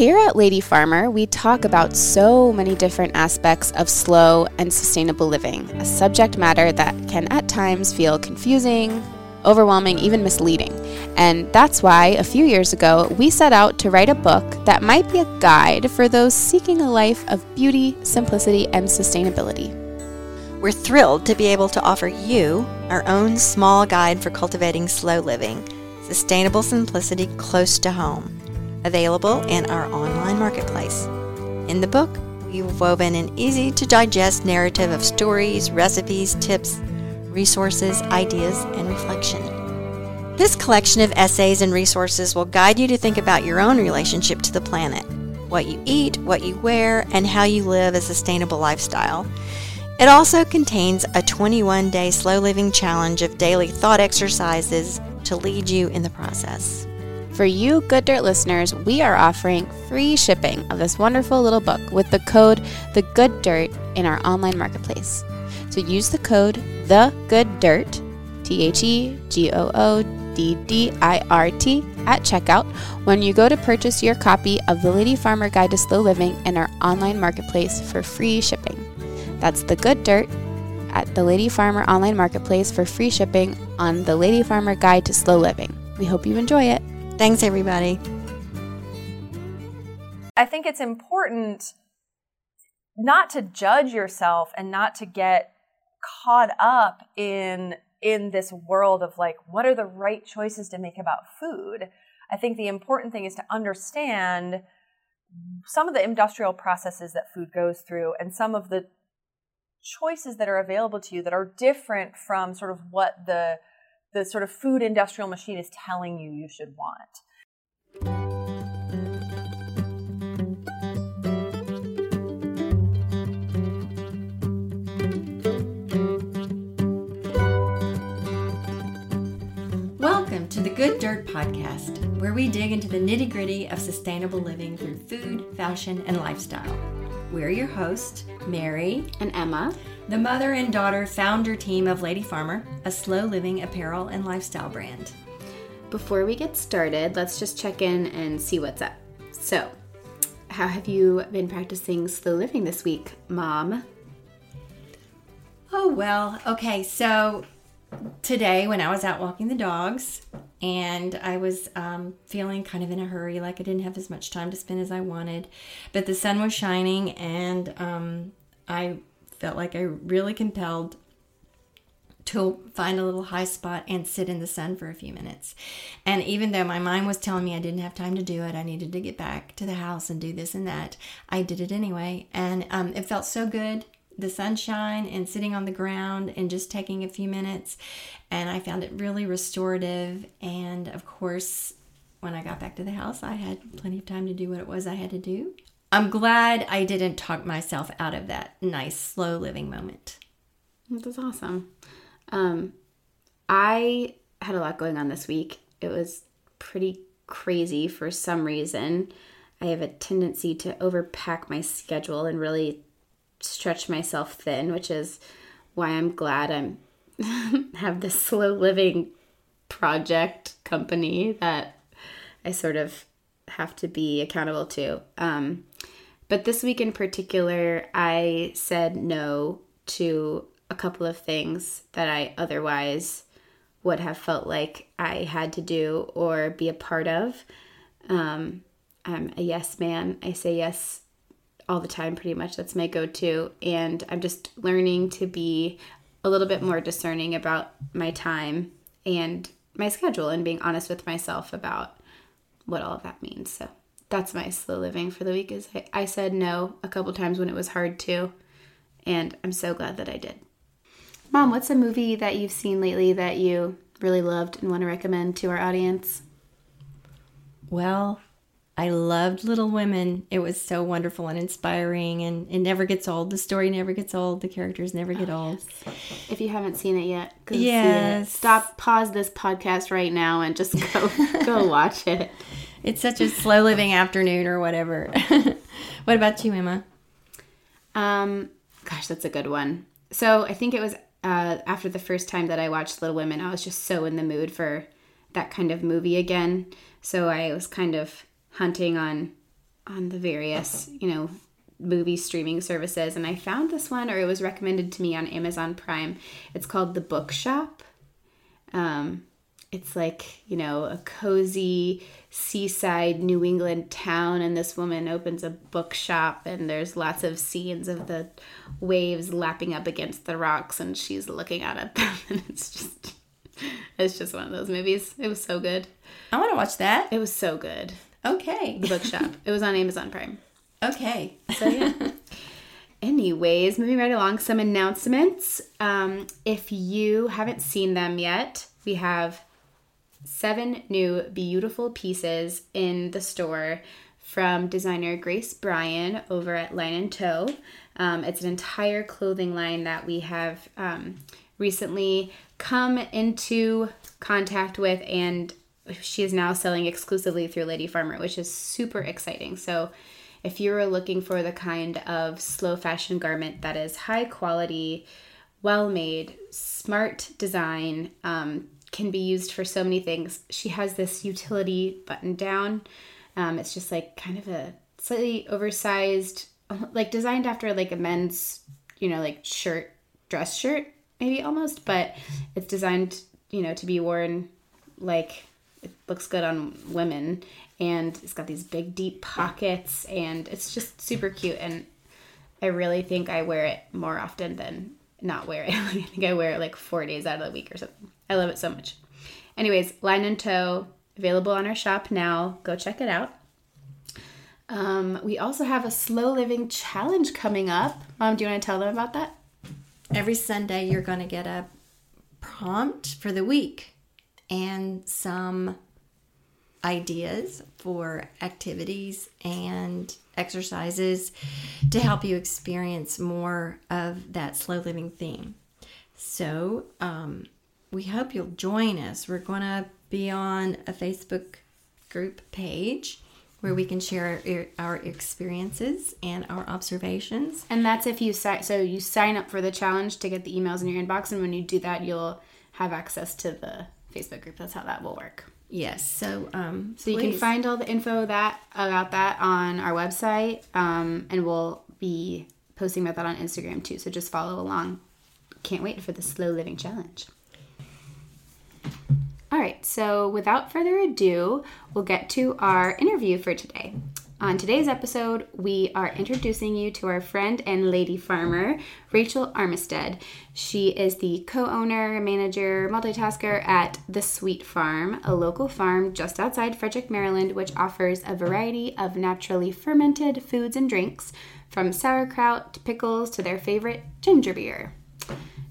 Here at Lady Farmer, we talk about so many different aspects of slow and sustainable living, a subject matter that can at times feel confusing, overwhelming, even misleading. And that's why a few years ago, we set out to write a book that might be a guide for those seeking a life of beauty, simplicity, and sustainability. We're thrilled to be able to offer you our own small guide for cultivating slow living, sustainable simplicity close to home, available in our online marketplace. In the book, we've woven an easy to digest narrative of stories, recipes, tips, resources, ideas, and reflection. This collection of essays and resources will guide you to think about your own relationship to the planet, what you eat, what you wear, and how you live a sustainable lifestyle. It also contains a 21 day slow living challenge of daily thought exercises to lead you in the process. For you Good Dirt listeners, we are offering free shipping of this wonderful little book with the code The Good Dirt in our online marketplace. So use the code The Good Dirt, T H E G O O D D I R T, at checkout when you go to purchase your copy of The Lady Farmer Guide to Slow Living in our online marketplace for free shipping. That's The Good Dirt at the Lady Farmer online marketplace for free shipping on the Lady Farmer Guide to Slow Living. We hope you enjoy it. Thanks, everybody. I think it's important not to judge yourself and not to get caught up in in this world of like what are the right choices to make about food. I think the important thing is to understand some of the industrial processes that food goes through and some of the choices that are available to you that are different from sort of what the the sort of food industrial machine is telling you you should want. Welcome to the Good Dirt Podcast, where we dig into the nitty gritty of sustainable living through food, fashion, and lifestyle. We're your hosts, Mary And Emma, the mother and daughter founder team of Lady Farmer, a slow living apparel and lifestyle brand. before we get started, let's just check in and see what's up. So, how have you been practicing slow living this week, Mom? Oh, well, okay, so today when I was out walking the dogs and I was um, feeling kind of in a hurry, like I didn't have as much time to spend as I wanted, but the sun was shining and um, I felt like I really compelled to find a little high spot and sit in the sun for a few minutes. And even though my mind was telling me I didn't have time to do it, I needed to get back to the house and do this and that, I did it anyway. And um, it felt so good the sunshine and sitting on the ground and just taking a few minutes. And I found it really restorative. And of course, when I got back to the house, I had plenty of time to do what it was I had to do. I'm glad I didn't talk myself out of that nice, slow living moment. That's awesome. Um, I had a lot going on this week. It was pretty crazy for some reason. I have a tendency to overpack my schedule and really stretch myself thin, which is why I'm glad I'm have this slow living project company that I sort of have to be accountable to. Um, but this week in particular, I said no to a couple of things that I otherwise would have felt like I had to do or be a part of. Um, I'm a yes man. I say yes all the time, pretty much. That's my go to. And I'm just learning to be a little bit more discerning about my time and my schedule and being honest with myself about what all of that means. So that's my slow living for the week is I, I said no a couple times when it was hard to and I'm so glad that I did. Mom, what's a movie that you've seen lately that you really loved and want to recommend to our audience? Well, I loved Little Women. It was so wonderful and inspiring, and it never gets old. The story never gets old. The characters never get old. If you haven't seen it yet, go see it. Yes. Stop, pause this podcast right now, and just go go watch it. It's such a slow living afternoon or whatever. what about you, Emma? Um, gosh, that's a good one. So I think it was uh, after the first time that I watched Little Women, I was just so in the mood for that kind of movie again. So I was kind of hunting on on the various, you know, movie streaming services and I found this one or it was recommended to me on Amazon Prime. It's called The Bookshop. Um it's like, you know, a cozy seaside New England town and this woman opens a bookshop and there's lots of scenes of the waves lapping up against the rocks and she's looking out at them and it's just it's just one of those movies. It was so good. I want to watch that. It was so good. Okay. The bookshop. it was on Amazon Prime. Okay. So yeah. Anyways, moving right along, some announcements. Um, if you haven't seen them yet, we have seven new beautiful pieces in the store from designer Grace Bryan over at Line and Toe. Um, it's an entire clothing line that we have um, recently come into contact with, and she is now selling exclusively through Lady Farmer, which is super exciting. So, if you're looking for the kind of slow fashion garment that is high quality, well made, smart design, um, can be used for so many things. She has this utility button down. Um, it's just like kind of a slightly oversized, like designed after like a men's, you know, like shirt, dress shirt, maybe almost, but it's designed, you know, to be worn like it looks good on women and it's got these big deep pockets and it's just super cute and I really think I wear it more often than not wear it. I think I wear it like four days out of the week or something. I love it so much. Anyways, Line and Toe available on our shop now. Go check it out. Um, we also have a slow living challenge coming up. Mom, do you want to tell them about that? Every Sunday, you're going to get a prompt for the week and some ideas for activities and exercises to help you experience more of that slow living theme. So, um, we hope you'll join us. We're going to be on a Facebook group page where we can share our, experiences and our observations. And that's if you sign. So you sign up for the challenge to get the emails in your inbox, and when you do that, you'll have access to the Facebook group. That's how that will work. Yes. So, um, so you can find all the info that about that on our website, um, and we'll be posting about that on Instagram too. So just follow along. Can't wait for the slow living challenge. All right, so without further ado, we'll get to our interview for today. On today's episode, we are introducing you to our friend and lady farmer, Rachel Armistead. She is the co owner, manager, multitasker at The Sweet Farm, a local farm just outside Frederick, Maryland, which offers a variety of naturally fermented foods and drinks, from sauerkraut to pickles to their favorite ginger beer.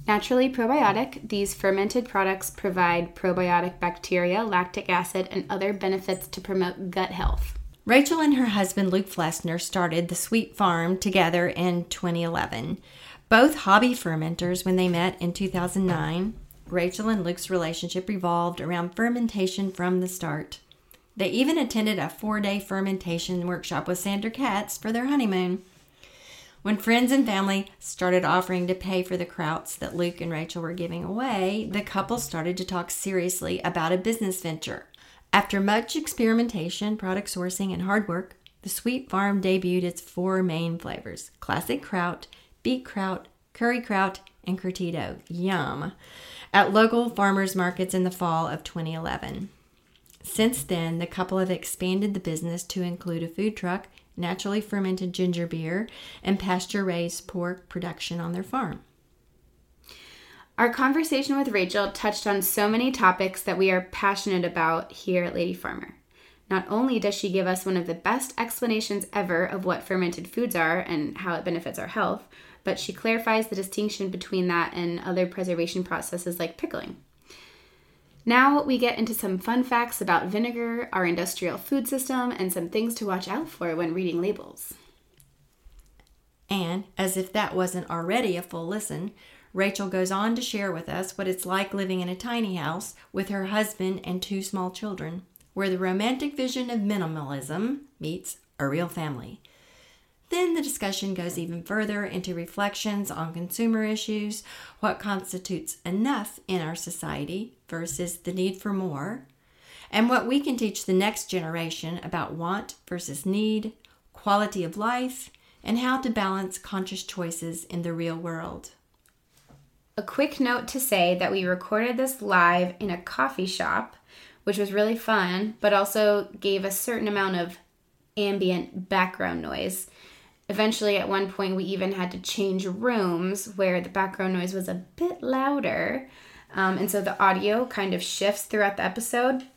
Naturally probiotic, these fermented products provide probiotic bacteria, lactic acid, and other benefits to promote gut health. Rachel and her husband Luke Flessner started the Sweet Farm together in 2011. Both hobby fermenters when they met in 2009. Rachel and Luke's relationship revolved around fermentation from the start. They even attended a four day fermentation workshop with Sandor Katz for their honeymoon. When friends and family started offering to pay for the krauts that Luke and Rachel were giving away, the couple started to talk seriously about a business venture. After much experimentation, product sourcing, and hard work, the Sweet Farm debuted its four main flavors classic kraut, beet kraut, curry kraut, and curtido. Yum! At local farmers markets in the fall of 2011. Since then, the couple have expanded the business to include a food truck naturally fermented ginger beer, and pasture raised pork production on their farm. Our conversation with Rachel touched on so many topics that we are passionate about here at Lady Farmer. Not only does she give us one of the best explanations ever of what fermented foods are and how it benefits our health, but she clarifies the distinction between that and other preservation processes like pickling. Now we get into some fun facts about vinegar, our industrial food system, and some things to watch out for when reading labels. And, as if that wasn't already a full listen, Rachel goes on to share with us what it's like living in a tiny house with her husband and two small children, where the romantic vision of minimalism meets a real family. Then the discussion goes even further into reflections on consumer issues, what constitutes enough in our society versus the need for more, and what we can teach the next generation about want versus need, quality of life, and how to balance conscious choices in the real world. A quick note to say that we recorded this live in a coffee shop, which was really fun, but also gave a certain amount of ambient background noise. Eventually, at one point, we even had to change rooms where the background noise was a bit louder. Um, and so the audio kind of shifts throughout the episode.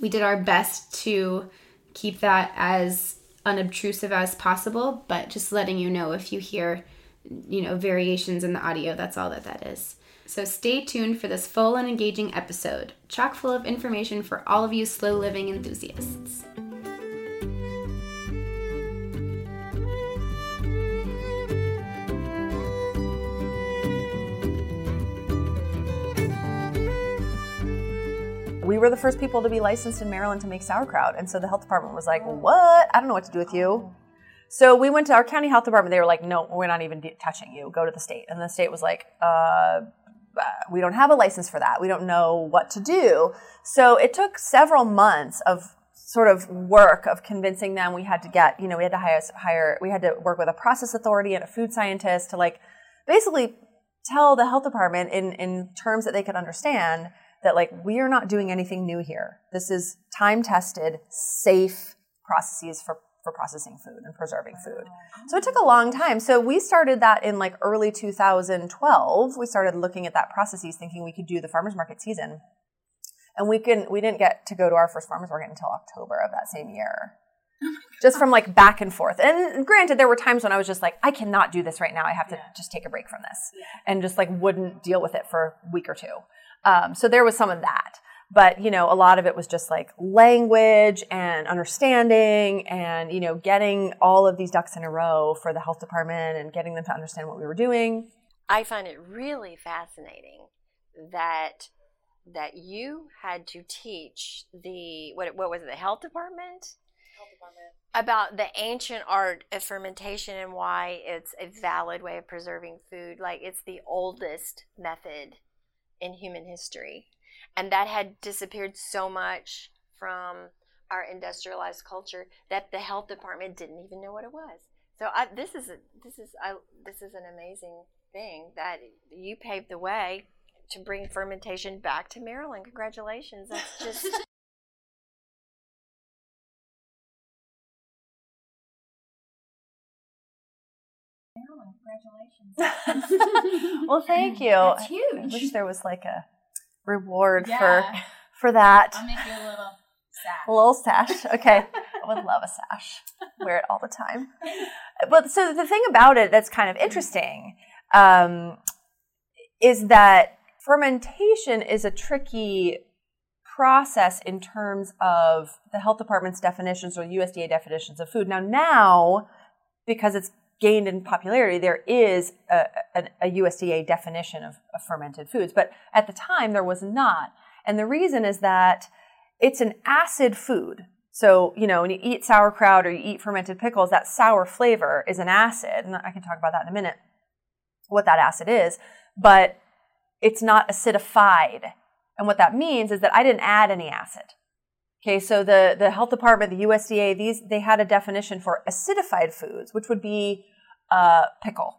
We did our best to keep that as unobtrusive as possible, but just letting you know if you hear, you know, variations in the audio, that's all that that is. So stay tuned for this full and engaging episode, chock full of information for all of you slow living enthusiasts. we were the first people to be licensed in Maryland to make sauerkraut. And so the health department was like, what? I don't know what to do with you. So we went to our county health department. They were like, no, we're not even de- touching you. Go to the state. And the state was like, uh, we don't have a license for that. We don't know what to do. So it took several months of sort of work of convincing them we had to get, you know, we had to hire, hire, we had to work with a process authority and a food scientist to like basically tell the health department in, in terms that they could understand that like we are not doing anything new here. This is time tested, safe processes for for processing food and preserving food. So it took a long time. So we started that in like early 2012. We started looking at that processes thinking we could do the farmers market season. And we can we didn't get to go to our first farmers market until October of that same year. just from like back and forth. And granted, there were times when I was just like, I cannot do this right now. I have to yeah. just take a break from this. Yeah. And just like wouldn't deal with it for a week or two. Um, so there was some of that. But, you know, a lot of it was just like language and understanding and, you know, getting all of these ducks in a row for the health department and getting them to understand what we were doing. I find it really fascinating that that you had to teach the what what was it the health department about the ancient art of fermentation and why it's a valid way of preserving food like it's the oldest method in human history. And that had disappeared so much from our industrialized culture that the health department didn't even know what it was. So I, this is a, this is I, this is an amazing thing that you paved the way to bring fermentation back to Maryland. Congratulations! That's just Congratulations. well, thank you. That's huge. I wish there was like a reward yeah. for for that. I'll make you a little sash. A little sash. Okay. I would love a sash. Wear it all the time. But so the thing about it that's kind of interesting um, is that fermentation is a tricky process in terms of the health department's definitions or USDA definitions of food. Now, now because it's gained in popularity, there is a, a, a USDA definition of, of fermented foods. But at the time, there was not. And the reason is that it's an acid food. So, you know, when you eat sauerkraut or you eat fermented pickles, that sour flavor is an acid. And I can talk about that in a minute, what that acid is. But it's not acidified. And what that means is that I didn't add any acid. Okay, so the, the health department, the USDA, these they had a definition for acidified foods, which would be a pickle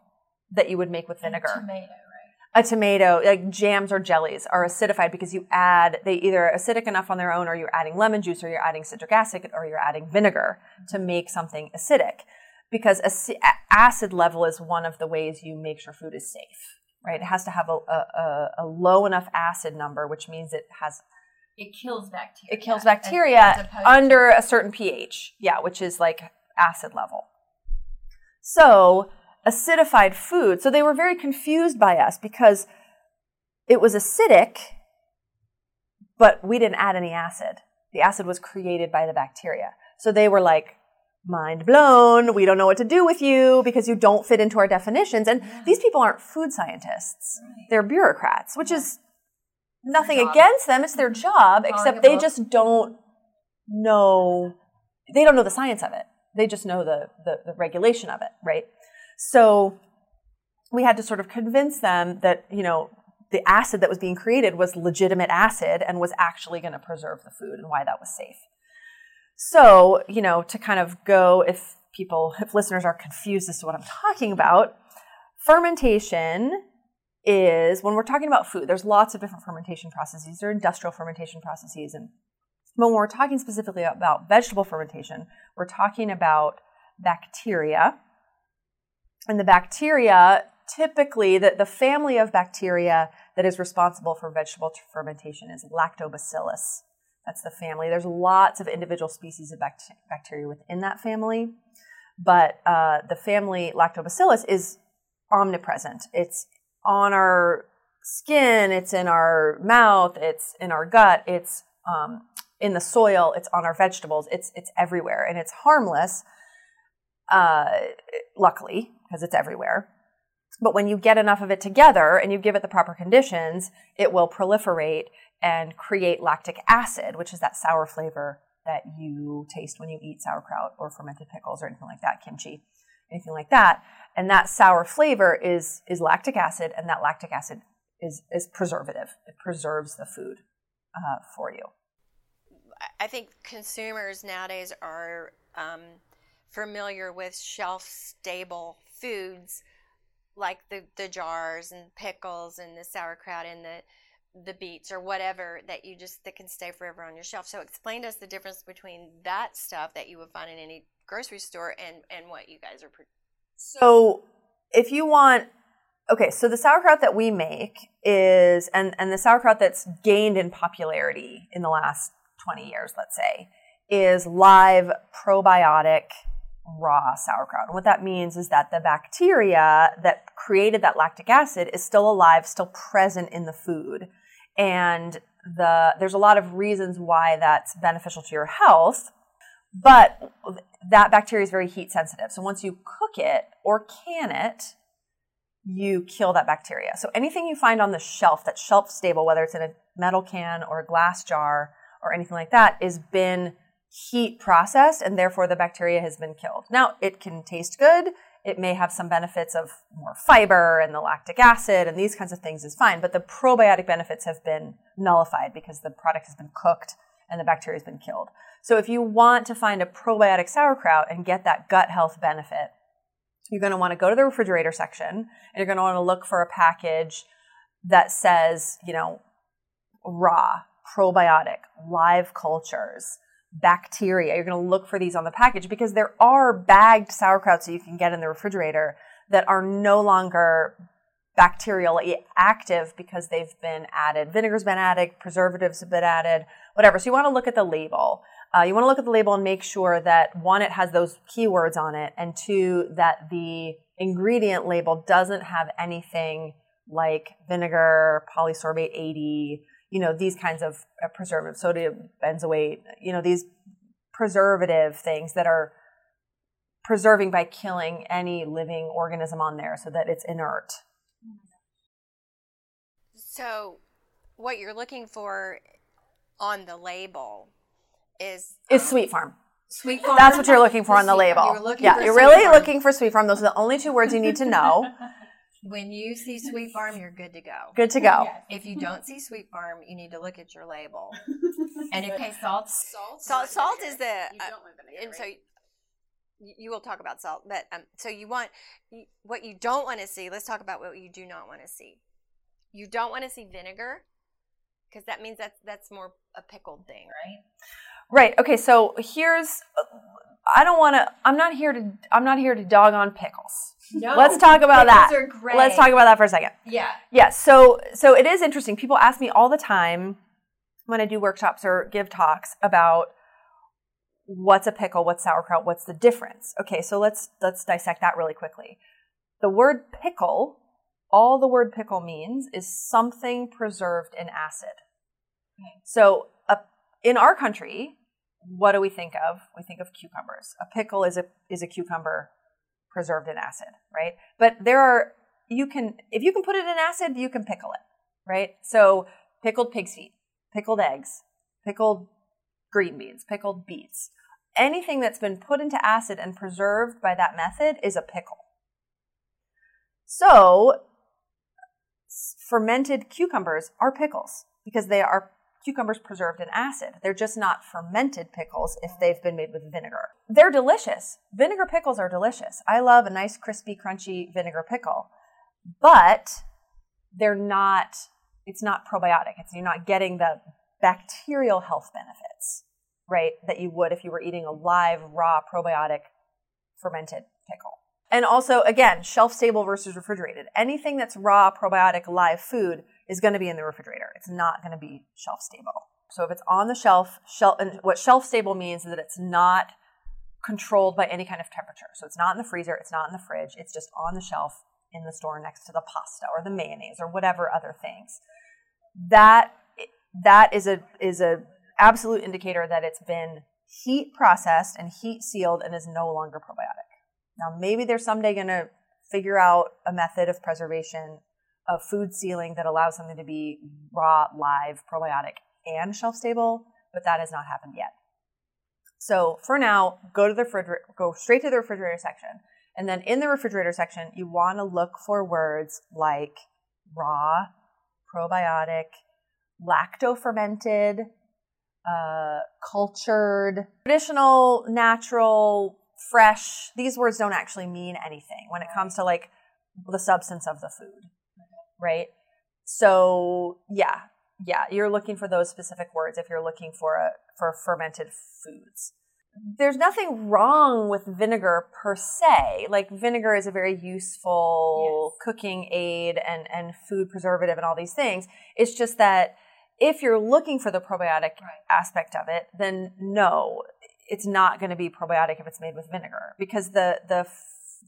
that you would make with vinegar. A tomato, right? A tomato, like jams or jellies, are acidified because you add they either acidic enough on their own, or you're adding lemon juice, or you're adding citric acid, or you're adding vinegar mm-hmm. to make something acidic. Because acid level is one of the ways you make sure food is safe, right? It has to have a, a, a low enough acid number, which means it has it kills bacteria. It kills bacteria as, as under a certain pH. Yeah, which is like acid level. So, acidified food. So they were very confused by us because it was acidic, but we didn't add any acid. The acid was created by the bacteria. So they were like, mind blown. We don't know what to do with you because you don't fit into our definitions. And yeah. these people aren't food scientists. Right. They're bureaucrats, which is nothing against them. It's their job, except they just don't know. They don't know the science of it. They just know the, the, the regulation of it, right? So we had to sort of convince them that you know the acid that was being created was legitimate acid and was actually going to preserve the food and why that was safe. So, you know, to kind of go, if people, if listeners are confused as to what I'm talking about, fermentation is when we're talking about food, there's lots of different fermentation processes. There are industrial fermentation processes. And when we're talking specifically about vegetable fermentation, we're talking about bacteria. And the bacteria, typically, the, the family of bacteria that is responsible for vegetable fermentation is Lactobacillus. That's the family. There's lots of individual species of bacteria within that family, but uh, the family Lactobacillus is omnipresent. It's on our skin, it's in our mouth, it's in our gut, it's um, in the soil, it's on our vegetables, it's it's everywhere, and it's harmless. Uh, luckily, because it's everywhere. But when you get enough of it together and you give it the proper conditions, it will proliferate and create lactic acid, which is that sour flavor that you taste when you eat sauerkraut or fermented pickles or anything like that, kimchi, anything like that. And that sour flavor is is lactic acid, and that lactic acid is is preservative. It preserves the food uh, for you. I think consumers nowadays are um, familiar with shelf stable foods like the, the jars and pickles and the sauerkraut and the the beets or whatever that you just that can stay forever on your shelf. So explain to us the difference between that stuff that you would find in any grocery store and and what you guys are. Pre- so if you want, okay, so the sauerkraut that we make is and and the sauerkraut that's gained in popularity in the last twenty years, let's say, is live probiotic raw sauerkraut. What that means is that the bacteria that created that lactic acid is still alive, still present in the food. And the there's a lot of reasons why that's beneficial to your health, but that bacteria is very heat sensitive. So once you cook it or can it, you kill that bacteria. So anything you find on the shelf that's shelf stable, whether it's in a metal can or a glass jar or anything like that, is been heat processed and therefore the bacteria has been killed. Now, it can taste good. It may have some benefits of more fiber and the lactic acid and these kinds of things is fine, but the probiotic benefits have been nullified because the product has been cooked and the bacteria has been killed. So if you want to find a probiotic sauerkraut and get that gut health benefit, you're going to want to go to the refrigerator section and you're going to want to look for a package that says, you know, raw, probiotic, live cultures, bacteria. You're going to look for these on the package because there are bagged sauerkrauts that you can get in the refrigerator that are no longer bacterially active because they've been added. Vinegar's been added, preservatives have been added, whatever. So you want to look at the label. Uh, you want to look at the label and make sure that one, it has those keywords on it, and two, that the ingredient label doesn't have anything like vinegar, polysorbate 80, you know, these kinds of uh, preservatives, sodium benzoate, you know, these preservative things that are preserving by killing any living organism on there so that it's inert. So, what you're looking for on the label is is um, Sweet Farm. Sweet Farm. That's what you're looking for on the label. You're yeah, you're really farm. looking for Sweet Farm. Those are the only two words you need to know. When you see Sweet Farm, you're good to go. Good to go. Yes. If you don't see Sweet Farm, you need to look at your label. and okay, salt, salt, salt, salt is the. Uh, and right? so you will talk about salt, but um, so you want what you don't want to see. Let's talk about what you do not want to see. You don't want to see vinegar because that means that's that's more a pickled thing, right? Right. Okay. So here's I don't want to. I'm not here to. I'm not here to dog on pickles. No, let's talk about that. Let's talk about that for a second. Yeah. Yeah. So so it is interesting. People ask me all the time when I do workshops or give talks about what's a pickle, what's sauerkraut, what's the difference. Okay, so let's let's dissect that really quickly. The word pickle, all the word pickle means is something preserved in acid. Okay. So a, in our country, what do we think of? We think of cucumbers. A pickle is a is a cucumber preserved in acid, right? But there are, you can, if you can put it in acid, you can pickle it, right? So pickled pig's feet, pickled eggs, pickled green beans, pickled beets. Anything that's been put into acid and preserved by that method is a pickle. So fermented cucumbers are pickles because they are cucumbers preserved in acid. They're just not fermented pickles if they've been made with vinegar. They're delicious. Vinegar pickles are delicious. I love a nice, crispy, crunchy vinegar pickle, but they're not, it's not probiotic. It's, you're not getting the bacterial health benefits, right, that you would if you were eating a live, raw, probiotic fermented pickle. And also, again, shelf stable versus refrigerated. Anything that's raw, probiotic, live food is going to be in the refrigerator. It's not going to be shelf stable. So if it's on the shelf, shelf and what shelf stable means is that it's not controlled by any kind of temperature. So it's not in the freezer, it's not in the fridge, it's just on the shelf in the store next to the pasta or the mayonnaise or whatever other things. That that is a is a absolute indicator that it's been heat processed and heat sealed and is no longer probiotic. Now, maybe they're someday going to figure out a method of preservation of food sealing that allows something to be raw, live, probiotic, and shelf stable, but that has not happened yet. So for now, go to the refrigerator, go straight to the refrigerator section. And then in the refrigerator section, you want to look for words like raw, probiotic, lacto fermented, uh, cultured, traditional, natural, fresh, these words don't actually mean anything when it comes to like the substance of the food, right? So yeah, yeah, you're looking for those specific words if you're looking for a for fermented foods. There's nothing wrong with vinegar per se. Like vinegar is a very useful yes. cooking aid and and food preservative and all these things. It's just that if you're looking for the probiotic right. aspect of it, then no, it's not going to be probiotic if it's made with vinegar because the the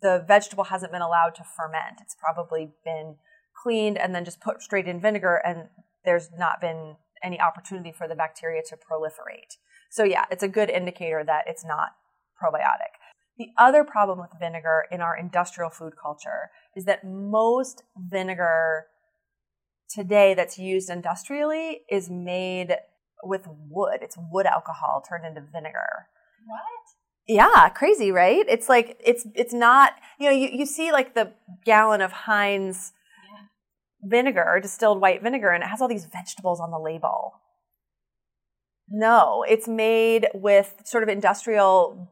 the vegetable hasn't been allowed to ferment. It's probably been cleaned and then just put straight in vinegar and there's not been any opportunity for the bacteria to proliferate. So yeah, it's a good indicator that it's not probiotic. The other problem with vinegar in our industrial food culture is that most vinegar today that's used industrially is made with wood. It's wood alcohol turned into vinegar. What? Yeah, crazy, right? It's like it's it's not you know you, you see like the gallon of Heinz yeah. vinegar, distilled white vinegar, and it has all these vegetables on the label. No, it's made with sort of industrial,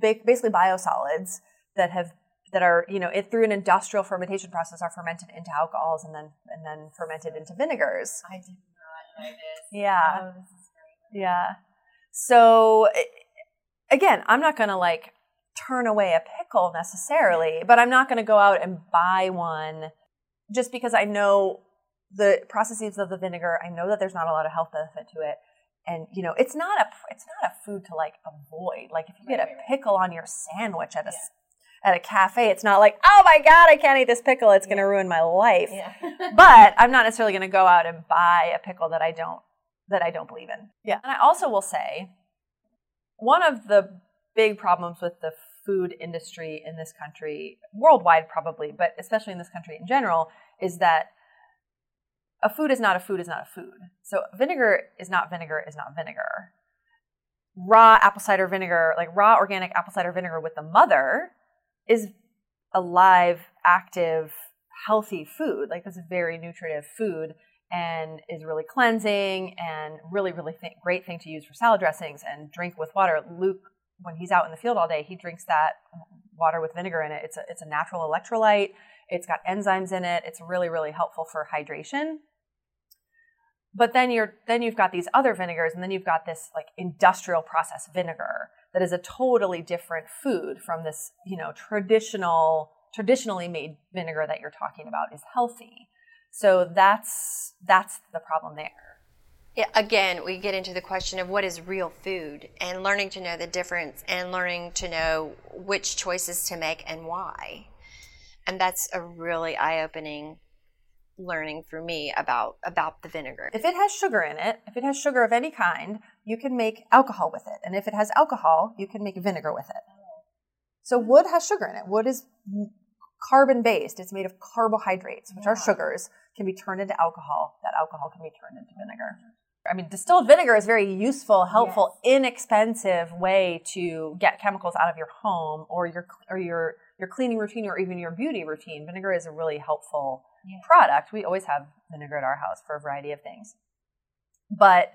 basically biosolids that have that are you know it through an industrial fermentation process are fermented into alcohols and then and then fermented into vinegars. I did this. Yeah. Oh, this yeah. So eh, again, I'm not going to like turn away a pickle necessarily, but I'm not going to go out and buy one just because I know the processes of the vinegar. I know that there's not a lot of health benefit to it. And you know, it's not a it's not a food to like avoid. Like if you get a pickle on your sandwich at a yeah. At a cafe, it's not like, "Oh my god, I can't eat this pickle. It's yeah. going to ruin my life." Yeah. but I'm not necessarily going to go out and buy a pickle that I don't that I don't believe in. Yeah. And I also will say one of the big problems with the food industry in this country, worldwide probably, but especially in this country in general, is that a food is not a food is not a food. So vinegar is not vinegar is not vinegar. Raw apple cider vinegar, like raw organic apple cider vinegar with the mother, is a live, active, healthy food. Like it's a very nutritive food and is really cleansing and really, really th- great thing to use for salad dressings and drink with water. Luke, when he's out in the field all day, he drinks that water with vinegar in it. It's a, it's a natural electrolyte. It's got enzymes in it. It's really, really helpful for hydration. But then you're then you've got these other vinegars, and then you've got this like industrial process vinegar that is a totally different food from this, you know, traditional traditionally made vinegar that you're talking about is healthy. So that's that's the problem there. Yeah, again, we get into the question of what is real food and learning to know the difference and learning to know which choices to make and why. And that's a really eye-opening learning for me about about the vinegar. If it has sugar in it, if it has sugar of any kind, you can make alcohol with it. And if it has alcohol, you can make vinegar with it. So wood has sugar in it. Wood is carbon based. It's made of carbohydrates, which yeah. are sugars, can be turned into alcohol. That alcohol can be turned into vinegar. I mean, distilled vinegar is a very useful, helpful, yes. inexpensive way to get chemicals out of your home or your or your your cleaning routine or even your beauty routine. Vinegar is a really helpful yeah. product. We always have vinegar at our house for a variety of things. but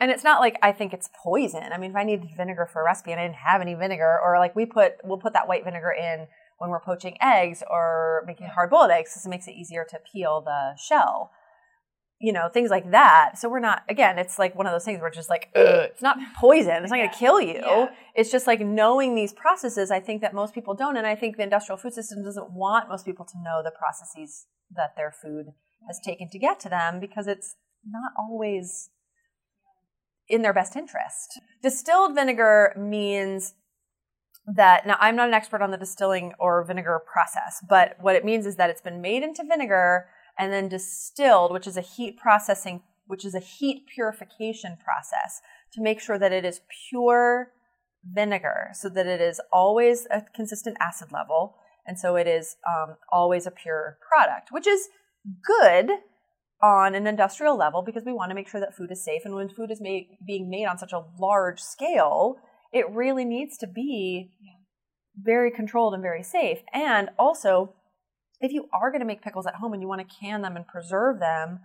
and it's not like I think it's poison. I mean, if I needed vinegar for a recipe and I didn't have any vinegar, or like we put we'll put that white vinegar in when we're poaching eggs or making hard boiled eggs because it makes it easier to peel the shell. You know, things like that. So we're not again, it's like one of those things where it's just like Ugh. it's not poison. It's not gonna kill you. Yeah. It's just like knowing these processes, I think that most people don't. And I think the industrial food system doesn't want most people to know the processes that their food has taken to get to them because it's not always in their best interest. Distilled vinegar means that now I'm not an expert on the distilling or vinegar process, but what it means is that it's been made into vinegar and then distilled, which is a heat processing, which is a heat purification process to make sure that it is pure vinegar so that it is always a consistent acid level and so it is um, always a pure product, which is good on an industrial level because we want to make sure that food is safe. And when food is made, being made on such a large scale, it really needs to be very controlled and very safe. And also, if you are going to make pickles at home and you want to can them and preserve them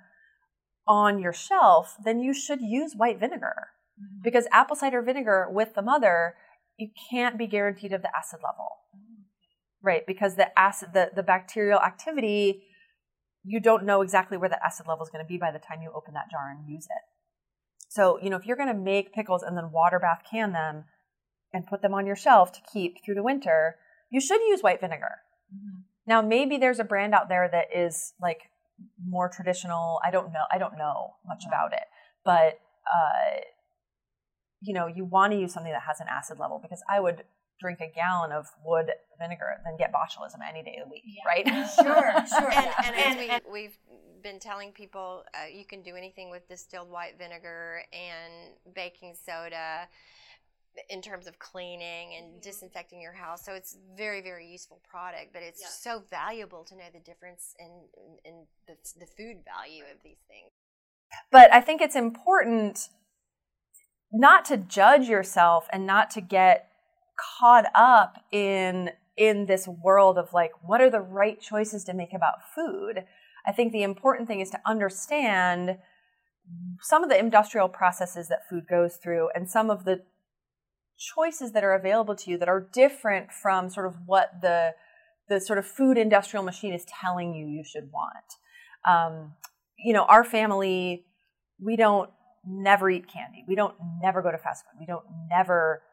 on your shelf, then you should use white vinegar Mm-hmm. because apple cider vinegar with the mother, you can't be guaranteed of the acid level. Right, because the acid, the, the bacterial activity, you don't know exactly where the acid level is going to be by the time you open that jar and use it. So, you know, if you're going to make pickles and then water bath can them and put them on your shelf to keep through the winter, you should use white vinegar. Now, maybe there's a brand out there that is like more traditional. I don't know. I don't know much about it, but uh, you know, you want to use something that has an acid level because I would drink a gallon of wood vinegar than get botulism any day of the week, right? Sure, sure. and, and, And- as we, we've been telling people, uh, you can do anything with distilled white vinegar and baking soda in terms of cleaning and mm-hmm. disinfecting your house. So it's very, very useful product, but it's so valuable to know the difference in, in, in the, the food value of these things. but I think it's important not to judge yourself and not to get caught up in in this world of like what are the right choices to make about food. I think the important thing is to understand some of the industrial processes that food goes through and some of the choices that are available to you that are different from sort of what the the sort of food industrial machine is telling you you should want. Um, you know, our family, we don't never eat candy. We don't never go to fast food. We don't never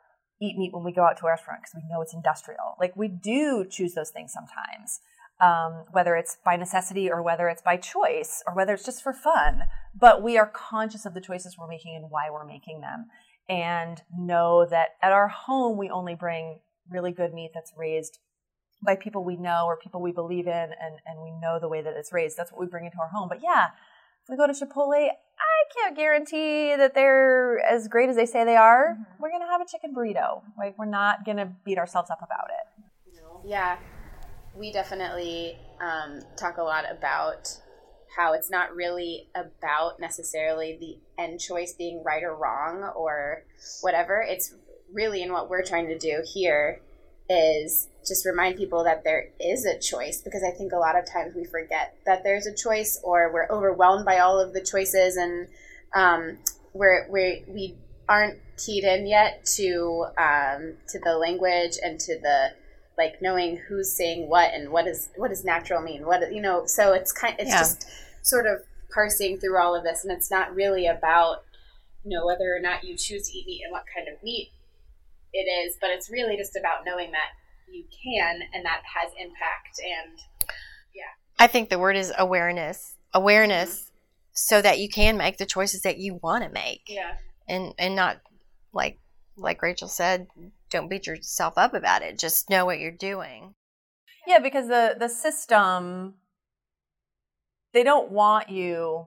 eat meat when we go out to a restaurant because we know it's industrial. Like we do choose those things sometimes, um, whether it's by necessity or whether it's by choice or whether it's just for fun. But we are conscious of the choices we're making and why we're making them, and know that at our home we only bring really good meat that's raised by people we know or people we believe in and, and we know the way that it's raised. That's what we bring into our home. But yeah, if we go to Chipotle, I can't guarantee that they're as great as they say they are. We're gonna have a chicken burrito. Like we're not gonna beat ourselves up about it. Yeah, we definitely um, talk a lot about how it's not really about necessarily the end choice being right or wrong or whatever. It's really in what we're trying to do here is just remind people that there is a choice because I think a lot of times we forget that there's a choice or we're overwhelmed by all of the choices and um, we're, we we aren't keyed in yet to um, to the language and to the like knowing who's saying what and what is what does natural mean what you know so it's kind it's Yeah. just sort of parsing through all of this and it's not really about you know whether or not you choose to eat meat and what kind of meat it is but it's really just about knowing that you can and that has impact and yeah, I think the word is awareness. Awareness so that you can make the choices that you want to make. yeah And and not like like Rachel said, don't beat yourself up about it. Just know what you're doing. Yeah, because the the system they don't want you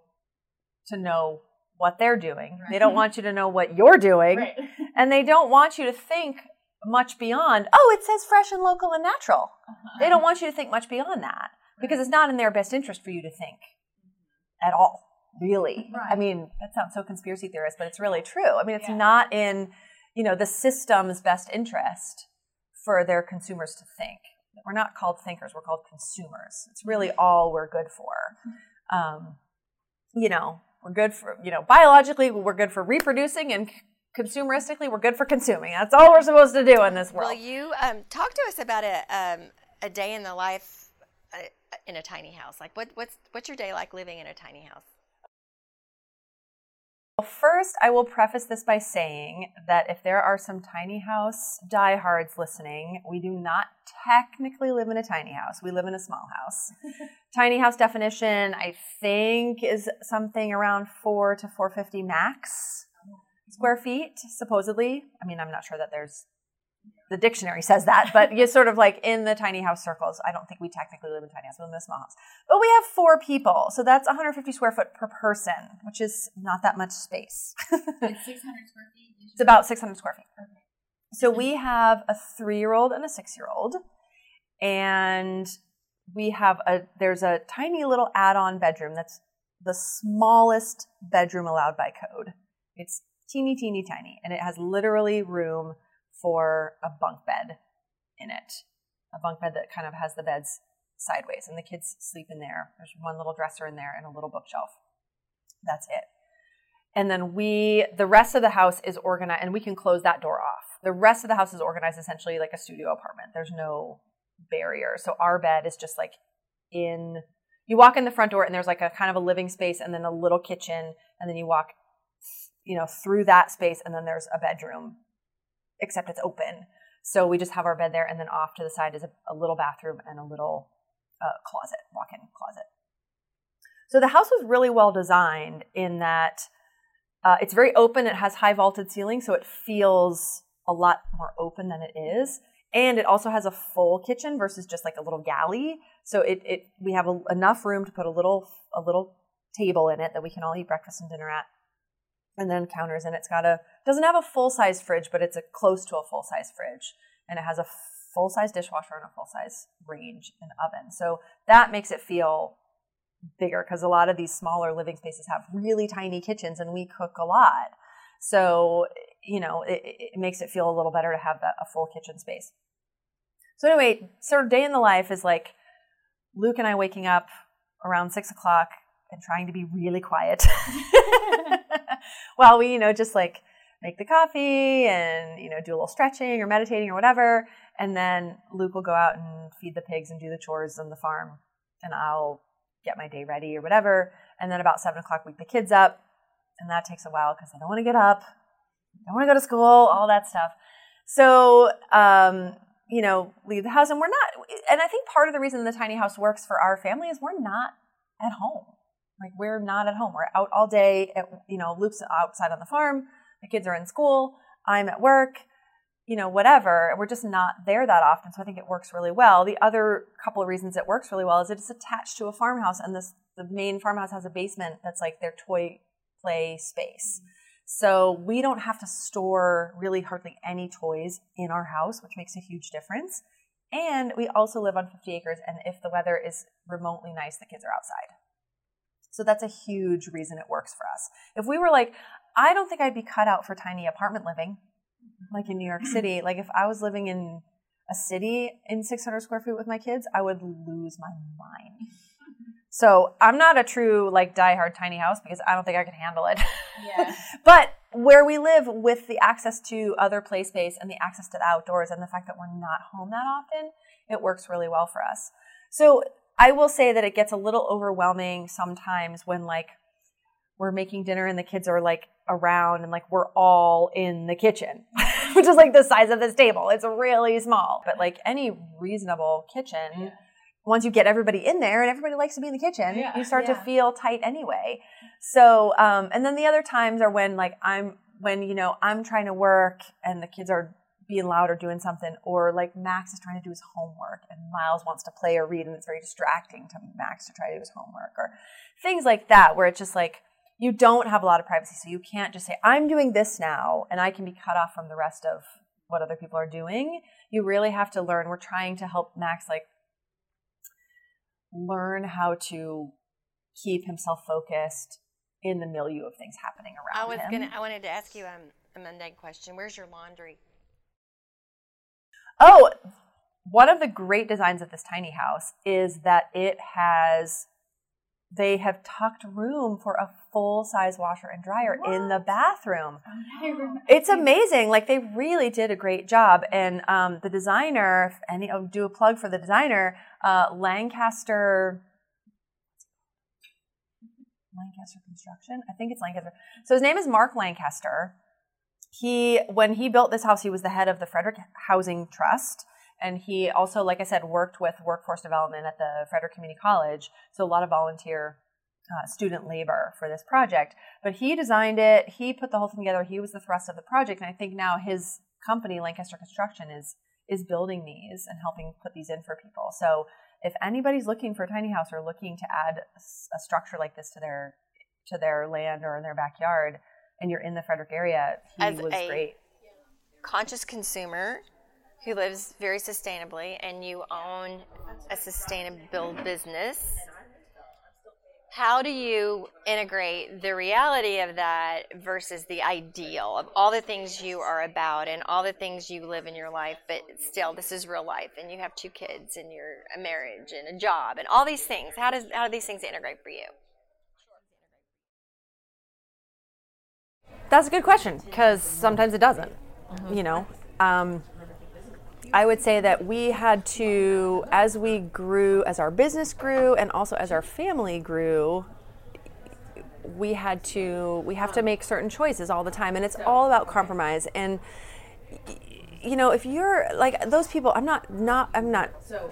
to know what they're doing. They don't want you to know what you're doing. And they don't want you to think much beyond, oh, it says fresh and local and natural. Uh-huh. They don't want you to think much beyond that because it's not in their best interest for you to think at all, really. I mean, that sounds so conspiracy theorist, but it's really true. I mean, it's not in, you know, the system's best interest for their consumers to think. We're not called thinkers, we're called consumers. It's really all we're good for. Um, you know, We're good for, you know, biologically, we're good for reproducing, and consumeristically, we're good for consuming. That's all we're supposed to do in this world. Well, you um, talk to us about a um, a day in the life uh, in a tiny house. Like, what what's what's your day like living in a tiny house? Well, first, I will preface this by saying that if there are some tiny house diehards listening, we do not technically live in a tiny house. We live in a small house. tiny house definition, I think, is something around four to 450 max oh, square feet, supposedly. I mean, I'm not sure that there's the dictionary says that, but you sort of like in the tiny house circles. I don't think we technically live in tiny house, we live in a small house. But we have four people, so that's 150 square foot per person, which is not that much space. It's 600 square feet. It's about 600 square feet. Okay. So we have a three year old and a six year old, and we have a there's a tiny little add on bedroom that's the smallest bedroom allowed by code. It's teeny, teeny, tiny, and it has literally room for a bunk bed in it. A bunk bed that kind of has the beds sideways, and the kids sleep in there. There's one little dresser in there and a little bookshelf. That's it. And then we, the rest of the house is organized, and we can close that door off. The rest of the house is organized essentially like a studio apartment. There's no barrier. So our bed is just like in, you walk in the front door, and there's like a kind of a living space, and then a little kitchen, and then you walk, you know, through that space, and then there's a bedroom, except it's open. So we just have our bed there, and then off to the side is a, a little bathroom and a little uh, closet, walk-in closet. So the house was really well designed in that uh, it's very open. It has high vaulted ceilings, so it feels a lot more open than it is. And it also has a full kitchen versus just like a little galley. So it, it we have a, enough room to put a little a little table in it that we can all eat breakfast and dinner at, and then counters. And it's got a doesn't have a full size fridge, but it's a close to a full size fridge, and it has a full size dishwasher and a full size range and oven. So that makes it feel bigger because a lot of these smaller living spaces have really tiny kitchens and we cook a lot. So, you know, it, it makes it feel a little better to have that a full kitchen space. So anyway, sort of day in the life is like Luke and I waking up around six o'clock and trying to be really quiet while we, you know, just like make the coffee and, you know, do a little stretching or meditating or whatever. And then Luke will go out and feed the pigs and do the chores on the farm. And I'll get my day ready or whatever. And then about seven o'clock, wake the kids up. And that takes a while because they don't want to get up, don't want to go to school, all that stuff. So, um, you know, leave the house. And we're not, and I think part of the reason the tiny house works for our family is we're not at home. Like, we're not at home. We're out all day. At, you know, Luke's outside on the farm, the kids are in school, I'm at work you know, whatever. We're just not there that often. So I think it works really well. The other couple of reasons it works really well is it's attached to a farmhouse and this the main farmhouse has a basement that's like their toy play space. Mm-hmm. So we don't have to store really hardly any toys in our house, which makes a huge difference. And we also live on 50 acres and if the weather is remotely nice, the kids are outside. So that's a huge reason it works for us. If we were like, I don't think I'd be cut out for tiny apartment living like in New York mm-hmm. City, like if I was living in a city in 600 square feet with my kids, I would lose my mind. So I'm not a true like diehard tiny house because I don't think I could handle it. Yeah. but where we live with the access to other play space and the access to the outdoors and the fact that we're not home that often, it works really well for us. So I will say that it gets a little overwhelming sometimes when like we're making dinner and the kids are like around and like we're all in the kitchen, which is like the size of this table. It's really small, but like any reasonable kitchen, yeah. once you get everybody in there and everybody likes to be in the kitchen, yeah. you start yeah. to feel tight anyway. So, um, and then the other times are when like I'm, when, you know, I'm trying to work and the kids are being loud or doing something, or like Max is trying to do his homework and Miles wants to play or read and it's very distracting to Max to try to do his homework or things like that, where it's just like, you don't have a lot of privacy. So you can't just say, I'm doing this now, and I can be cut off from the rest of what other people are doing. You really have to learn. We're trying to help Max like learn how to keep himself focused in the milieu of things happening around I was him. gonna I wanted to ask you um, a mundane question. Where's your laundry? Oh, one of the great designs of this tiny house is that it has they have tucked room for a full size washer and dryer what? in the bathroom. It's amazing. Like they really did a great job. And um, the designer, and I'll do a plug for the designer, uh, Lancaster. Lancaster Construction. I think it's Lancaster. So his name is Mark Lancaster. He, when he built this house, he was the head of the Frederick Housing Trust. And he also, like I said, worked with workforce development at the Frederick Community College. So a lot of volunteer uh, student labor for this project. But he designed it, he put the whole thing together, he was the thrust of the project. And I think now his company, Lancaster Construction, is is building these and helping put these in for people. So if anybody's looking for a tiny house or looking to add a structure like this to their to their land or in their backyard, and you're in the Frederick area, he As was great. Conscious consumer who lives very sustainably, and you own a sustainable business how do you integrate the reality of that versus the ideal of all the things you are about and all the things you live in your life but still this is real life and you have two kids and you're a marriage and a job and all these things how does how do these things integrate for you that's a good question because sometimes it doesn't mm-hmm. you know um, I would say that we had to, as we grew, as our business grew, and also as our family grew, we had to, we have to make certain choices all the time. And it's all about compromise. And, you know, if you're like those people, I'm not, not, I'm not so,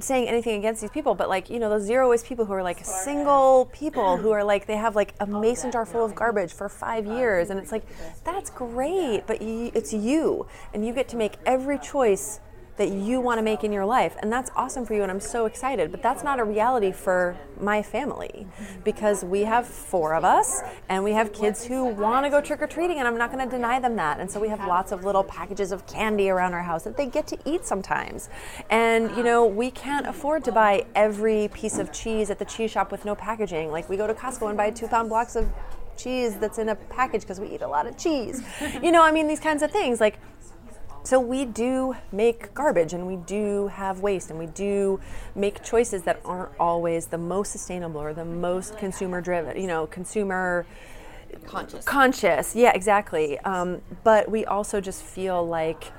saying anything against these people, but like, you know, those zero waste people who are like single people who are like, they have like a mason jar full of garbage for five years. And it's like, that's great, but it's you. And you get to make every choice that you want to make in your life. And that's awesome for you, and I'm so excited. But that's not a reality for my family because we have four of us and we have kids who want to go trick or treating, and I'm not going to deny them that. And so we have lots of little packages of candy around our house that they get to eat sometimes. And, you know, we can't afford to buy every piece of cheese at the cheese shop with no packaging. Like, we go to Costco and buy two pound blocks of cheese that's in a package because we eat a lot of cheese. you know, I mean, these kinds of things. Like, so we do make garbage and we do have waste and we do make choices that aren't always the most sustainable or the most consumer driven, you know, consumer conscious. Conscious, yeah, exactly. Um, but we also just feel like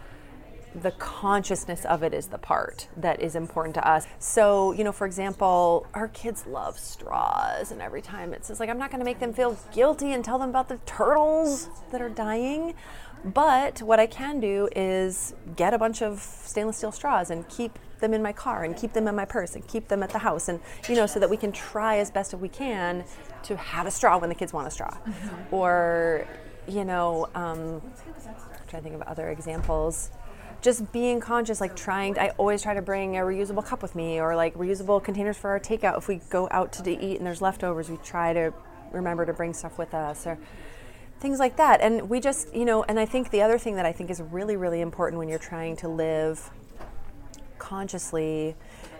the consciousness of it is the part that is important to us. So, you know, for example, our kids love straws, and every time it says, like, I'm not going to make them feel guilty and tell them about the turtles that are dying. But what I can do is get a bunch of stainless steel straws and keep them in my car and keep them in my purse and keep them at the house and you know so that we can try as best as we can to have a straw when the kids want a straw mm-hmm. or you know um, I'm trying to think of other examples just being conscious like trying to, i always try to bring a reusable cup with me or like reusable containers for our takeout if we go out to eat and there's leftovers we try to remember to bring stuff with us or things like that. And we just, you know, and I think the other thing that I think is really, really important when you're trying to live consciously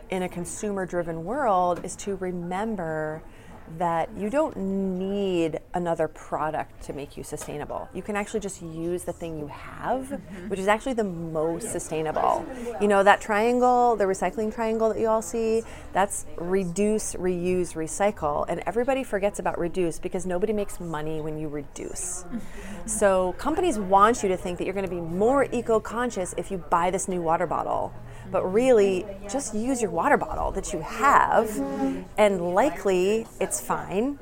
in a consumer driven world is to remember that you don't need another product to make you sustainable. You can actually just use the thing you have, mm-hmm. which is actually the most sustainable. You know, that triangle, the recycling triangle that you all see, that's reduce, reuse, recycle. And everybody forgets about reduce because nobody makes money when you reduce. Mm-hmm. So companies want you to think that you're going to be more eco conscious if you buy this new water bottle but really just use your water bottle that you have and likely it's fine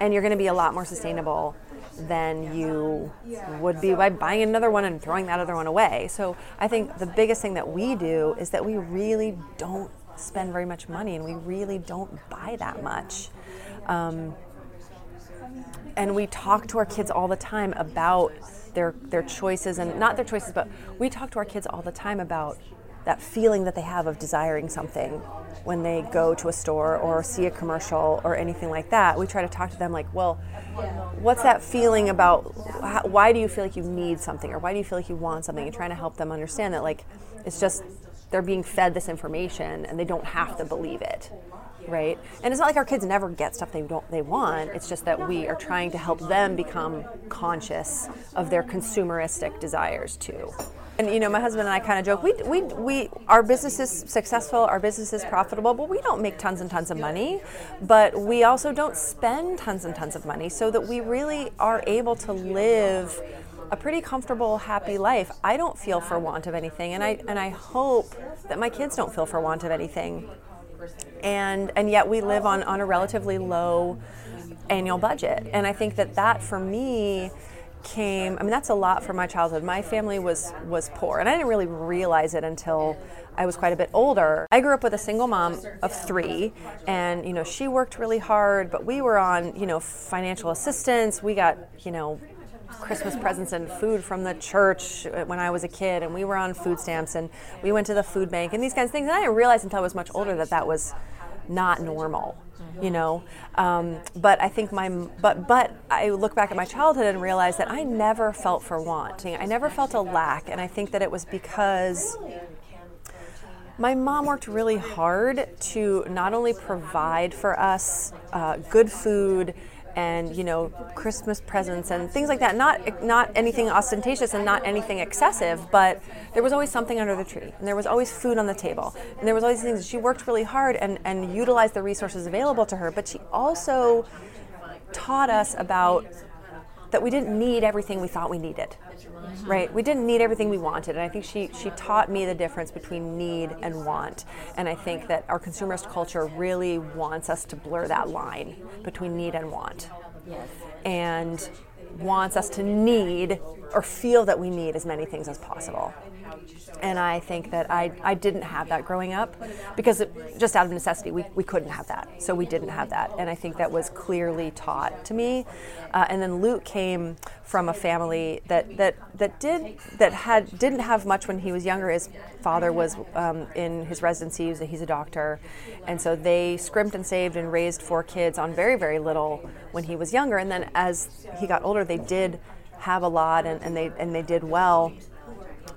and you're going to be a lot more sustainable than you would be by buying another one and throwing that other one away. So I think the biggest thing that we do is that we really don't spend very much money and we really don't buy that much. Um, and we talk to our kids all the time about their their choices and not their choices, but we talk to our kids all the time about that feeling that they have of desiring something when they go to a store or see a commercial or anything like that. We try to talk to them like, well, what's that feeling about? why do you feel like you need something or why do you feel like you want something? And trying to help them understand that, like, it's just they're being fed this information and they don't have to believe it right and it's not like our kids never get stuff they don't they want it's just that we are trying to help them become conscious of their consumeristic desires too and you know my husband and i kind of joke we, we, we our business is successful our business is profitable but we don't make tons and tons of money. But we also don't spend tons and tons of money so that we really are able to live a pretty comfortable happy life. I don't feel for want of anything and i and i hope that my kids don't feel for want of anything. And and yet we live on on a relatively low annual budget. And i think that that for me came i mean that's a lot for my childhood. My family was was poor and i didn't really realize it until i was quite a bit older. I grew up with a single mom of three and you know she worked really hard but we were on you know financial assistance. We got you know Christmas presents and food from the church when I was a kid, and we were on food stamps, and we went to the food bank, and these kinds of things. And I didn't realize until I was much older that that was not normal you know um, but i think my but but i look back at my childhood and realize that i never felt for want i never felt a lack and i think that it was because my mom worked really hard to not only provide for us uh, good food and you know Christmas presents and things like that. Not not anything ostentatious and not anything excessive, but there was always something under the tree, and there was always food on the table, and there was always things. She worked really hard and and utilized the resources available to her, but she also taught us about that we didn't need everything we thought we needed. Right? We didn't need everything we wanted and i think she she taught me the difference between need and want and i think that our consumerist culture really wants us to blur that line between need and want. Yes. and wants us to need or feel that we need as many things as possible and I think that I, I didn't have that growing up because it, just out of necessity, we, we couldn't have that. So we didn't have that. And I think that was clearly taught to me. Uh, and then Luke came from a family that, that, that did that had didn't have much when he was younger. His father was um, in his residency, he's a doctor. And so they scrimped and saved and raised four kids on very, very little when he was younger. And then as he got older, they did have a lot and, and they and they did well.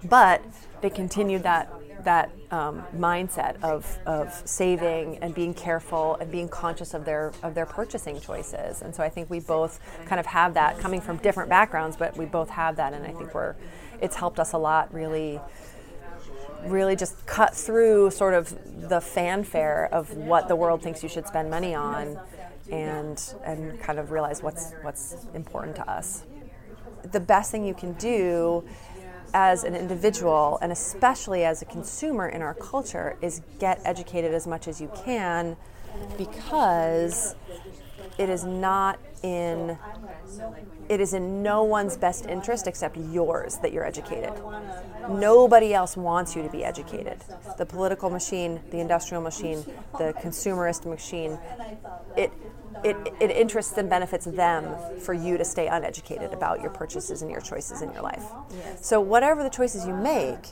But they continued that that um, mindset of, of saving and being careful and being conscious of their of their purchasing choices. And so I think we both kind of have that coming from different backgrounds, but we both have that, and I think we're it's helped us a lot really really just cut through sort of the fanfare of what the world thinks you should spend money on and and kind of realize what's what's important to us. The best thing you can do as an individual and especially as a consumer in our culture is get educated as much as you can because it is not in it is in no one's best interest except yours that you're educated. Nobody else wants you to be educated. The political machine, the industrial machine, the consumerist machine, it it, it interests and benefits them for you to stay uneducated about your purchases and your choices in your life. So, whatever the choices you make,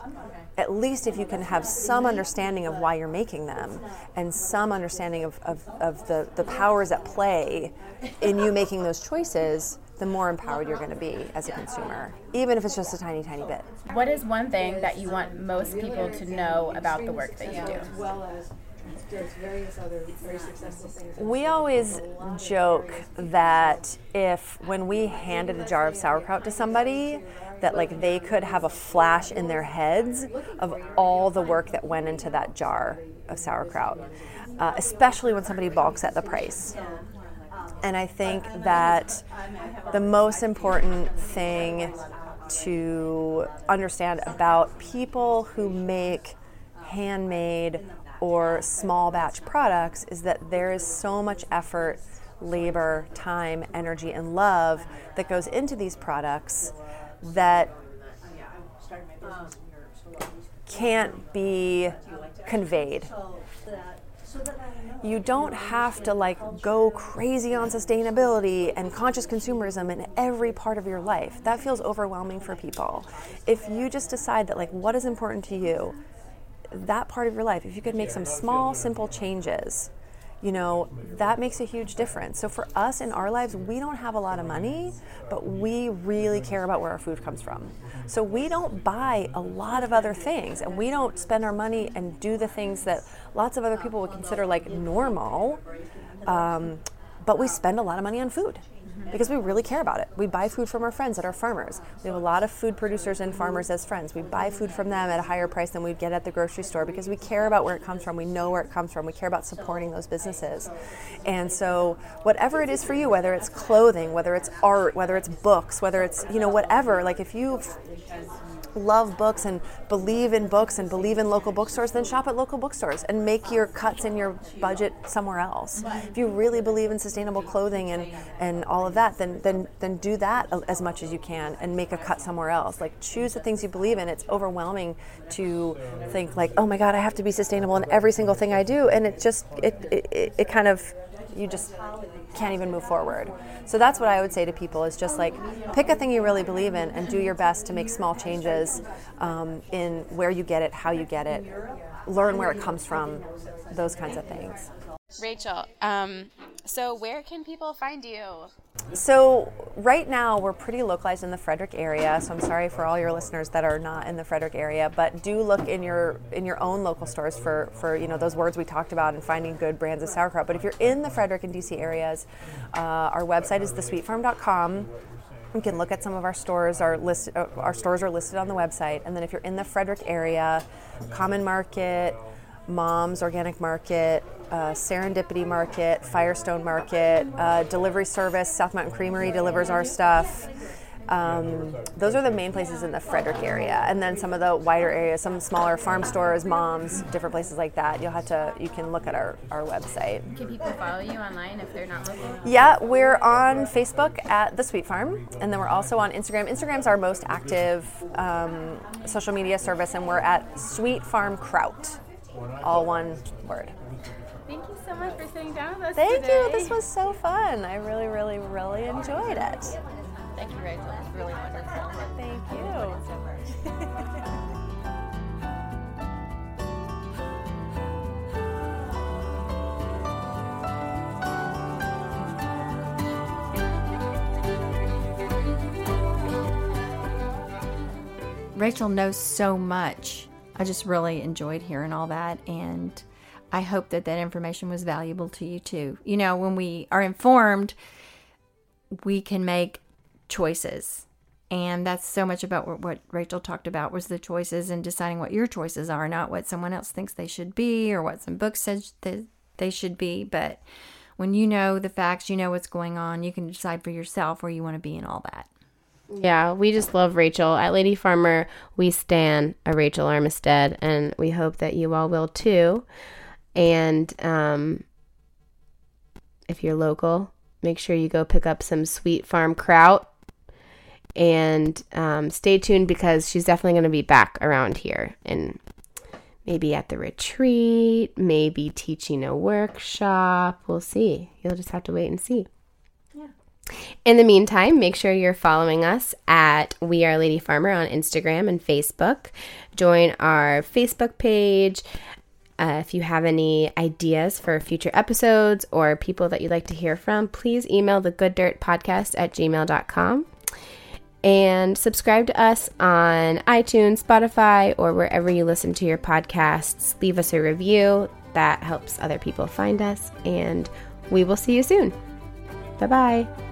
at least if you can have some understanding of why you're making them and some understanding of, of, of the, the powers at play in you making those choices, the more empowered you're going to be as a consumer, even if it's just a tiny, tiny bit. What is one thing that you want most people to know about the work that you do? We always joke that if when we handed a jar of sauerkraut to somebody, that like they could have a flash in their heads of all the work that went into that jar of sauerkraut, uh, especially when somebody balks at the price. And I think that the most important thing to understand about people who make handmade or small batch products is that there is so much effort, labor, time, energy, and love that goes into these products that can't be conveyed. You don't have to like go crazy on sustainability and conscious consumerism in every part of your life. That feels overwhelming for people. If you just decide that like what is important to you, that part of your life, if you could make some small, simple changes, you know, that makes a huge difference. So for us in our lives, we don't have a lot of money, but we really care about where our food comes from. So we don't buy a lot of other things and we don't spend our money and do the things that lots of other people would consider like normal. Um, but we spend a lot of money on food Mm-hmm. because we really care about it. We buy food from our friends that are farmers. We have a lot of food producers and farmers as friends. We buy food from them at a higher price than we'd get at the grocery store because we care about where it comes from. We know where it comes from. We care about supporting those businesses. And so, whatever it is for you, whether it's clothing, whether it's art, whether it's books, whether it's, you know, whatever, like if you love books and believe in books and believe in local bookstores, then shop at local bookstores and make your cuts in your budget somewhere else. If you really believe in sustainable clothing and, and all of that, then, then then do that as much as you can and make a cut somewhere else. Like choose the things you believe in. It's overwhelming to think like, oh my God, I have to be sustainable in every single thing I do, and it just it it, it, it kind of you just can't even move forward. So that's what I would say to people is just like pick a thing you really believe in and do your best to make small changes um, in where you get it, how you get it, learn where it comes from, those kinds of things. Rachel, um, so where can people find you? So right now we're pretty localized in the Frederick area. So I'm sorry for all your listeners that are not in the Frederick area, but do look in your in your own local stores for for you know those words we talked about and finding good brands of sauerkraut. But if you're in the Frederick and DC areas, uh, our website is thesweetfarm.com. You can look at some of our stores. Our list, uh, our stores are listed on the website. And then if you're in the Frederick area, Common Market, Mom's Organic Market, uh, Serendipity Market, Firestone Market, uh, delivery service. South Mountain Creamery delivers our stuff. Um, those are the main places in the Frederick area, and then some of the wider areas, some smaller farm stores, moms, different places like that. You'll have to, you can look at our, our website. Can people follow you online if they're not looking? Yeah, we're on Facebook at The Sweet Farm, and then we're also on Instagram. Instagram's our most active um, social media service, and we're at Sweet Farm Kraut, all one word. Thank you so much for sitting down with us. Thank today. you. This was so fun. I really, really, really enjoyed it. Thank you, Rachel. It was really wonderful. Thank you. Rachel knows so much. I just really enjoyed hearing all that and I hope that that information was valuable to you too. You know, when we are informed, we can make choices. And that's so much about what, what, Rachel talked about was the choices and deciding what your choices are, not what someone else thinks they should be or what some books says that they should be. But when you know the facts, you know what's going on, you can decide for yourself where you want to be and all that. Yeah, we just love Rachel. At Lady Farmer, we stand a Rachel Armistead, and we hope that you all will too. And um, if you're local, make sure you go pick up some sweet farm kraut. And um, stay tuned because she's definitely going to be back around here and maybe at the retreat, maybe teaching a workshop. We'll see. You'll just have to wait and see. In the meantime, make sure you're following us at We Are Lady Farmer on Instagram and Facebook. Join our Facebook page. Uh, if you have any ideas for future episodes or people that you'd like to hear from, please email the good dirt podcast at gmail.com and subscribe to us on iTunes, Spotify, or wherever you listen to your podcasts. Leave us a review. That helps other people find us, and we will see you soon. Bye bye.